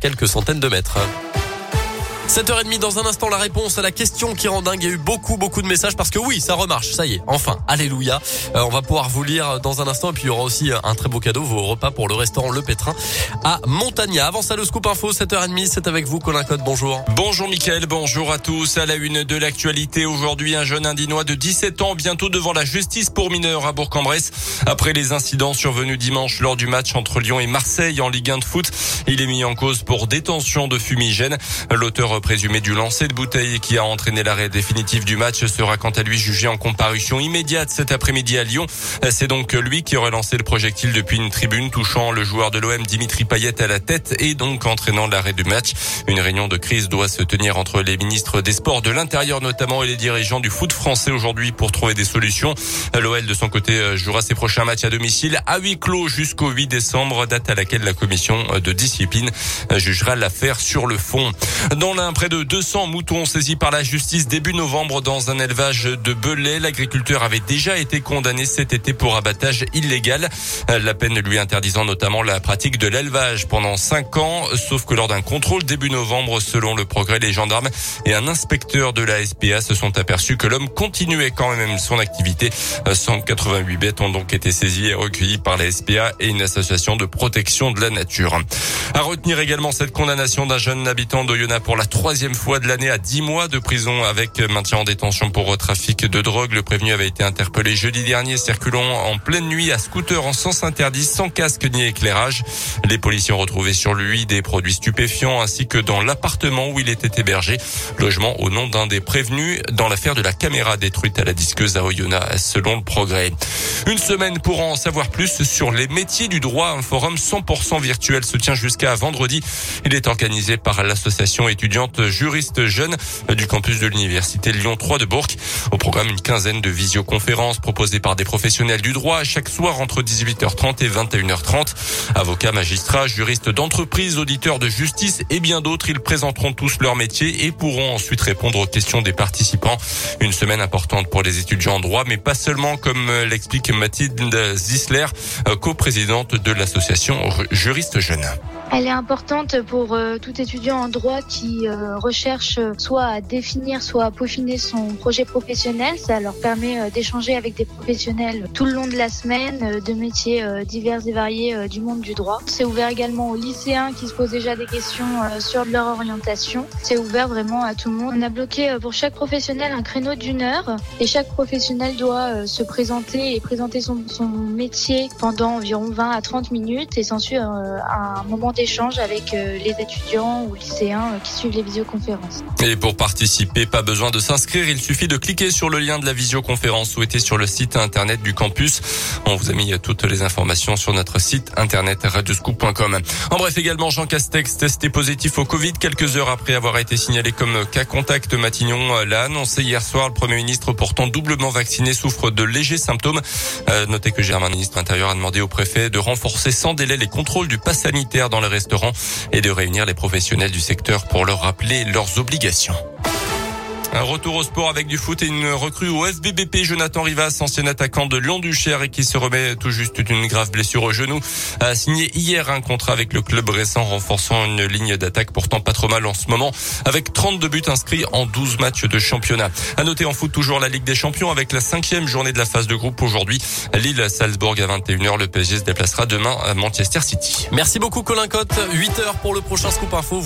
quelques centaines de mètres. 7h30 dans un instant la réponse à la question qui rend dingue. Il y a eu beaucoup beaucoup de messages parce que oui, ça remarche. Ça y est, enfin, alléluia. Euh, on va pouvoir vous lire dans un instant et puis il y aura aussi un très beau cadeau, vos repas pour le restaurant Le Pétrin à Montagna. Avant ça, le scoop info, 7h30, c'est avec vous Colin Code. Bonjour. Bonjour Mickaël, bonjour à tous. À la une de l'actualité aujourd'hui, un jeune indinois de 17 ans bientôt devant la justice pour mineurs à Bourg-en-Bresse après les incidents survenus dimanche lors du match entre Lyon et Marseille en Ligue 1 de foot. Il est mis en cause pour détention de fumigène. L'auteur présumé du lancer de bouteille qui a entraîné l'arrêt définitif du match sera quant à lui jugé en comparution immédiate cet après-midi à Lyon. C'est donc lui qui aurait lancé le projectile depuis une tribune touchant le joueur de l'OM Dimitri Payet à la tête et donc entraînant l'arrêt du match. Une réunion de crise doit se tenir entre les ministres des Sports de l'Intérieur notamment et les dirigeants du foot français aujourd'hui pour trouver des solutions. L'OL de son côté jouera ses prochains matchs à domicile à huis clos jusqu'au 8 décembre, date à laquelle la commission de discipline jugera l'affaire sur le fond. Dans près de 200 moutons saisis par la justice début novembre dans un élevage de Belay. L'agriculteur avait déjà été condamné cet été pour abattage illégal. La peine lui interdisant notamment la pratique de l'élevage pendant 5 ans, sauf que lors d'un contrôle début novembre, selon le progrès, les gendarmes et un inspecteur de la SPA se sont aperçus que l'homme continuait quand même son activité. 188 bêtes ont donc été saisies et recueillies par la SPA et une association de protection de la nature. À retenir également cette condamnation d'un jeune habitant d'Oyonnax pour la troisième fois de l'année à 10 mois de prison avec maintien en détention pour trafic de drogue. Le prévenu avait été interpellé jeudi dernier circulant en pleine nuit à scooter en sens interdit sans casque ni éclairage. Les policiers ont retrouvé sur lui des produits stupéfiants ainsi que dans l'appartement où il était hébergé. Logement au nom d'un des prévenus dans l'affaire de la caméra détruite à la disqueuse à Oyonnax selon le progrès. Une semaine pour en savoir plus sur les métiers du droit. Un forum 100% virtuel se tient jusqu'à vendredi. Il est organisé par l'association étudiante juriste jeune du campus de l'université Lyon 3 de Bourg. Au programme, une quinzaine de visioconférences proposées par des professionnels du droit chaque soir entre 18h30 et 21h30. Avocats, magistrats, juristes d'entreprise, auditeurs de justice et bien d'autres, ils présenteront tous leur métier et pourront ensuite répondre aux questions des participants. Une semaine importante pour les étudiants en droit, mais pas seulement, comme l'explique Mathilde Zisler, coprésidente de l'association Juriste Jeune. Elle est importante pour euh, tout étudiant en droit qui euh, recherche euh, soit à définir, soit à peaufiner son projet professionnel. Ça leur permet d'échanger avec des professionnels tout le long de la semaine, de métiers divers et variés du monde du droit. C'est ouvert également aux lycéens qui se posent déjà des questions sur leur orientation. C'est ouvert vraiment à tout le monde. On a bloqué pour chaque professionnel un créneau d'une heure et chaque professionnel doit se présenter et présenter son, son métier pendant environ 20 à 30 minutes et s'ensuit un moment d'échange avec les étudiants ou lycéens qui suivent les visioconférences. Et pour participer, pas besoin de s'inscrire, il suffit de cliquer sur le lien de la visioconférence souhaitée sur le site internet du campus. On vous a mis toutes les informations sur notre site internet radioscoop.com. En bref, également Jean Castex testé positif au Covid quelques heures après avoir été signalé comme cas contact Matignon l'a annoncé hier soir. Le Premier ministre pourtant doublement vacciné souffre de légers symptômes. Euh, notez que Germain, ministre intérieur, a demandé au préfet de renforcer sans délai les contrôles du pass sanitaire dans les restaurants et de réunir les professionnels du secteur pour leur rappeler leurs obligations. Un retour au sport avec du foot et une recrue au FBBP. Jonathan Rivas, ancien attaquant de Lyon-Duchère et qui se remet tout juste d'une grave blessure au genou, a signé hier un contrat avec le club récent renforçant une ligne d'attaque pourtant pas trop mal en ce moment avec 32 buts inscrits en 12 matchs de championnat. À noter en foot toujours la Ligue des Champions avec la cinquième journée de la phase de groupe aujourd'hui. Lille-Salzbourg à 21h. Le PSG se déplacera demain à Manchester City. Merci beaucoup Colin Cotte. 8h pour le prochain Scoop Info.